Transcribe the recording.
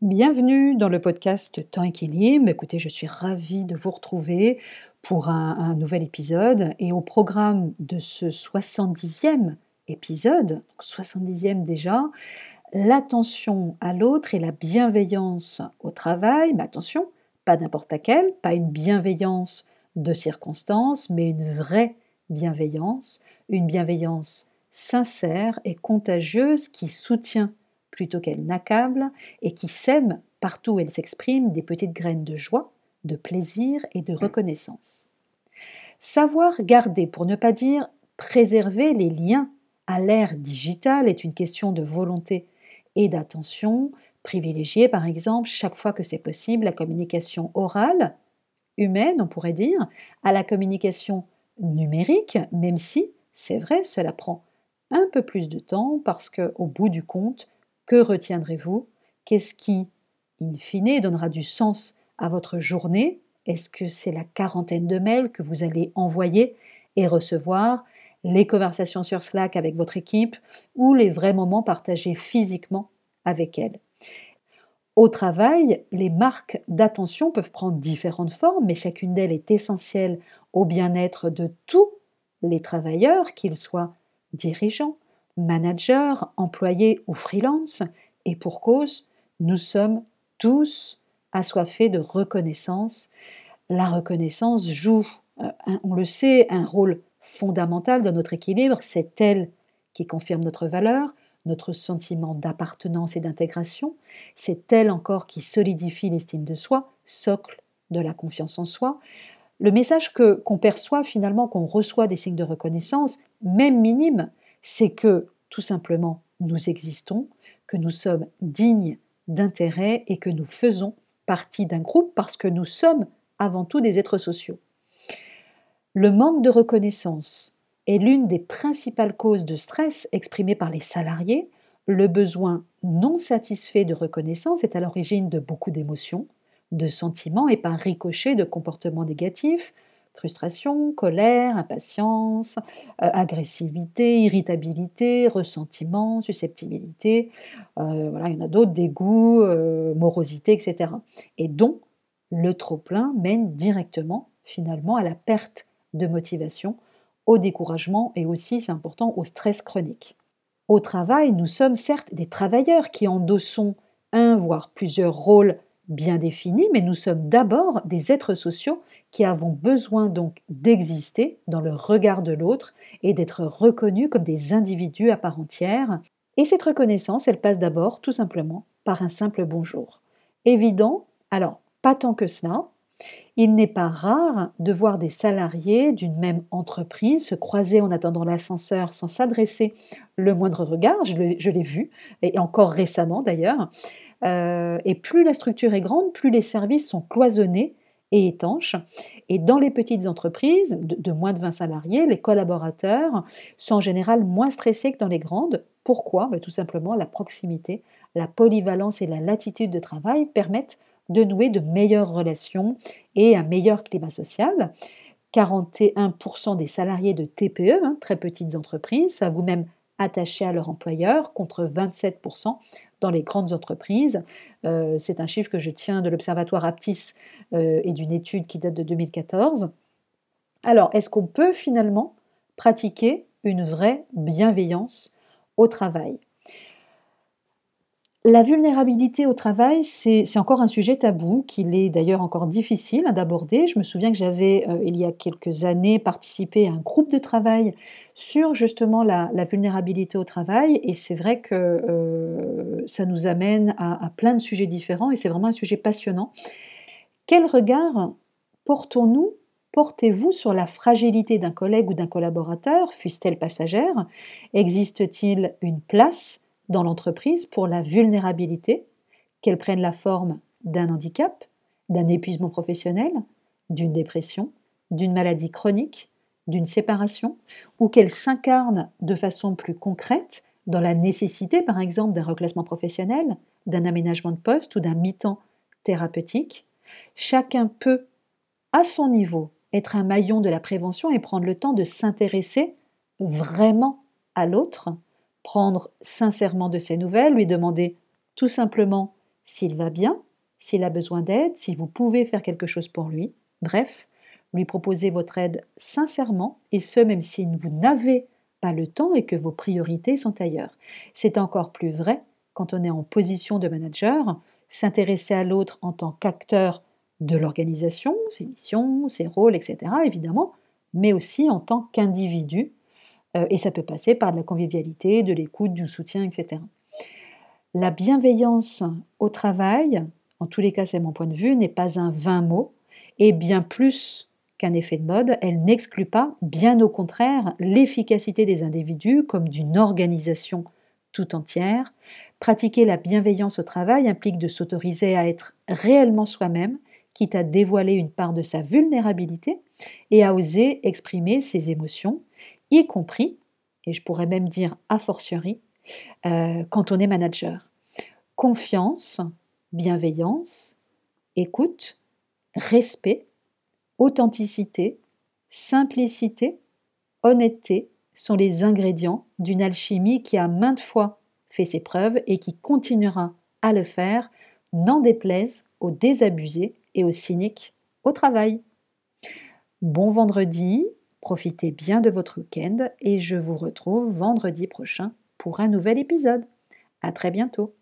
Bienvenue dans le podcast Temps Équilibre. Écoutez, je suis ravie de vous retrouver pour un, nouvel épisode. Et au programme de ce 70e épisode, 70e déjà, l'attention à l'autre et la bienveillance au travail. Mais attention, pas n'importe laquelle, pas une bienveillance de circonstance, mais une vraie bienveillance, une bienveillance sincère et contagieuse qui soutient plutôt qu'elle n'accable et qui sème partout où elle s'exprime des petites graines de joie, de plaisir et de reconnaissance. Savoir garder, pour ne pas dire préserver les liens à l'ère digitale est une question de volonté et d'attention, privilégier par exemple chaque fois que c'est possible la communication orale, humaine on pourrait dire, à la communication numérique, même si, c'est vrai, cela prend un peu plus de temps parce que, au bout du compte, que retiendrez-vous? Qu'est-ce qui, in fine, donnera du sens à votre journée? Est-ce que c'est la quarantaine de mails que vous allez envoyer et recevoir, les conversations sur Slack avec votre équipe ou les vrais moments partagés physiquement avec elle? Au travail, les marques d'attention peuvent prendre différentes formes, mais chacune d'elles est essentielle au bien-être de tous les travailleurs, qu'ils soient dirigeants, managers, employés ou freelance, et pour cause, nous sommes tous assoiffés de reconnaissance. La reconnaissance joue, euh, on le sait, un rôle fondamental dans notre équilibre. C'est elle qui confirme notre valeur, notre sentiment d'appartenance et d'intégration. C'est elle encore qui solidifie l'estime de soi, socle de la confiance en soi. Le message que qu'on perçoit finalement, qu'on reçoit des signes de reconnaissance, même minimes, c'est que tout simplement nous existons, que nous sommes dignes d'intérêt et que nous faisons partie d'un groupe parce que nous sommes avant tout des êtres sociaux. Le manque de reconnaissance est l'une des principales causes de stress exprimées par les salariés. Le besoin non satisfait de reconnaissance est à l'origine de beaucoup d'émotions, de sentiments et par ricochet de comportements négatifs, Frustration, colère, impatience, euh, agressivité, irritabilité, ressentiment, susceptibilité, euh, il y en a d'autres, dégoût, euh, morosité, etc. Et dont le trop-plein mène directement, finalement, à la perte de motivation, au découragement et aussi, c'est important, au stress chronique. Au travail, nous sommes certes des travailleurs qui endossons un, voire plusieurs rôles bien définis, mais nous sommes d'abord des êtres sociaux qui avons besoin donc d'exister dans le regard de l'autre et d'être reconnus comme des individus à part entière. Et cette reconnaissance, elle passe d'abord tout simplement par un simple bonjour. Évident Alors, pas tant que cela. Il n'est pas rare de voir des salariés d'une même entreprise se croiser en attendant l'ascenseur sans s'adresser le moindre regard, je l'ai vu, et encore récemment d'ailleurs, euh, et plus la structure est grande, plus les services sont cloisonnés et étanches. Et dans les petites entreprises de, moins de 20 salariés, les collaborateurs sont en général moins stressés que dans les grandes. Pourquoi? Ben, Tout simplement, la proximité, la polyvalence et la latitude de travail permettent de nouer de meilleures relations et un meilleur climat social. 41% des salariés de TPE, hein, très petites entreprises, savent même attachés à leur employeur, contre 27% dans les grandes entreprises. Euh, c'est un chiffre que je tiens de l'Observatoire Aptis euh, et d'une étude qui date de 2014. Alors, est-ce qu'on peut finalement pratiquer une vraie bienveillance au travail? La vulnérabilité au travail, c'est encore un sujet tabou qu'il est d'ailleurs encore difficile d'aborder. Je me souviens que j'avais, euh, il y a quelques années, participé à un groupe de travail sur justement la, vulnérabilité au travail et c'est vrai que euh, ça nous amène à, à plein de sujets différents et c'est vraiment un sujet passionnant. Quel regard portons-nous Portez-vous sur la fragilité d'un collègue ou d'un collaborateur, fût-elle passagère? Existe-t-il une place dans l'entreprise pour la vulnérabilité, qu'elle prenne la forme d'un handicap, d'un épuisement professionnel, d'une dépression, d'une maladie chronique, d'une séparation, ou qu'elle s'incarne de façon plus concrète dans la nécessité, par exemple, d'un reclassement professionnel, d'un aménagement de poste ou d'un mi-temps thérapeutique. Chacun peut, à son niveau, être un maillon de la prévention et prendre le temps de s'intéresser vraiment à l'autre prendre sincèrement de ses nouvelles, lui demander tout simplement s'il va bien, s'il a besoin d'aide, si vous pouvez faire quelque chose pour lui. Bref, lui proposer votre aide sincèrement, et ce même si vous n'avez pas le temps et que vos priorités sont ailleurs. C'est encore plus vrai quand on est en position de manager, s'intéresser à l'autre en tant qu'acteur de l'organisation, ses missions, ses rôles, etc., évidemment, mais aussi en tant qu'individu. Euh, et ça peut passer par de la convivialité, de l'écoute, du soutien, etc. La bienveillance au travail, en tous les cas c'est mon point de vue, n'est pas un vain mot, et bien plus qu'un effet de mode, elle n'exclut pas, bien au contraire, l'efficacité des individus comme d'une organisation tout entière. Pratiquer la bienveillance au travail implique de s'autoriser à être réellement soi-même, quitte à dévoiler une part de sa vulnérabilité et à oser exprimer ses émotions, y compris, et je pourrais même dire a fortiori, euh, quand on est manager. Confiance, bienveillance, écoute, respect, authenticité, simplicité, honnêteté sont les ingrédients d'une alchimie qui a maintes fois fait ses preuves et qui continuera à le faire, n'en déplaise aux désabusés et aux cyniques au travail. Bon vendredi, profitez bien de votre week-end et je vous retrouve vendredi prochain pour un nouvel épisode. À très bientôt.